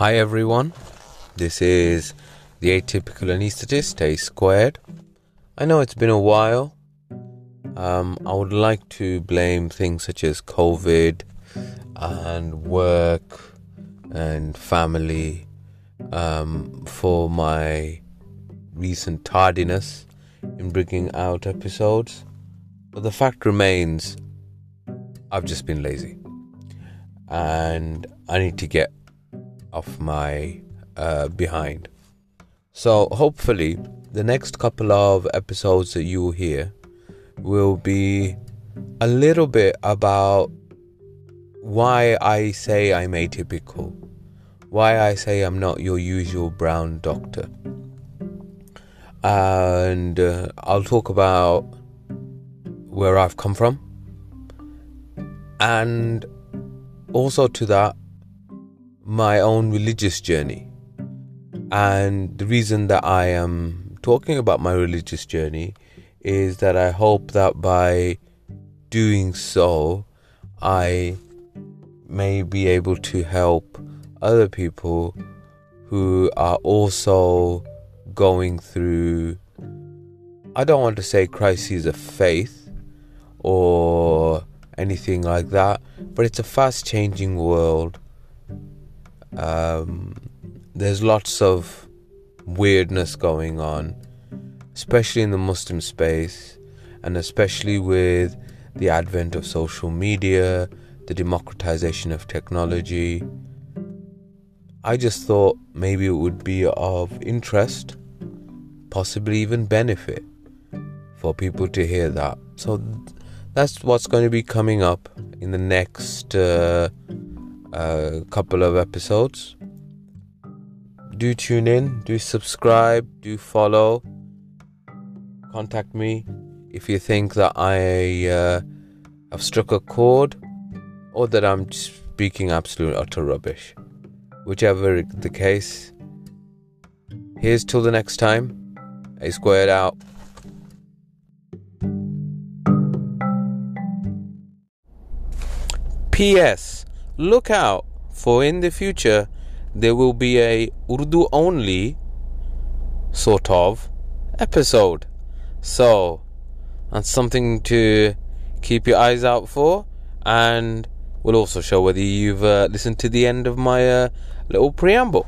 Hi everyone, this is the Atypical Anesthetist, A squared. I know it's been a while. Um, I would like to blame things such as COVID and work and family um, for my recent tardiness in bringing out episodes. But the fact remains, I've just been lazy. And I need to get off my uh, behind. So, hopefully, the next couple of episodes that you hear will be a little bit about why I say I'm atypical, why I say I'm not your usual brown doctor. And uh, I'll talk about where I've come from. And also to that, my own religious journey. And the reason that I am talking about my religious journey is that I hope that by doing so, I may be able to help other people who are also going through, I don't want to say crises of faith or anything like that, but it's a fast changing world um, there's lots of weirdness going on, especially in the Muslim space, and especially with the advent of social media, the democratization of technology. I just thought maybe it would be of interest, possibly even benefit for people to hear that. So that's what's going to be coming up in the next uh, a couple of episodes. Do tune in, do subscribe, do follow. Contact me if you think that I uh, have struck a chord or that I'm speaking absolute utter rubbish. Whichever the case, here's till the next time. A squared out. P.S look out for in the future there will be a Urdu only sort of episode. So that's something to keep your eyes out for, and we'll also show whether you've uh, listened to the end of my uh, little preamble.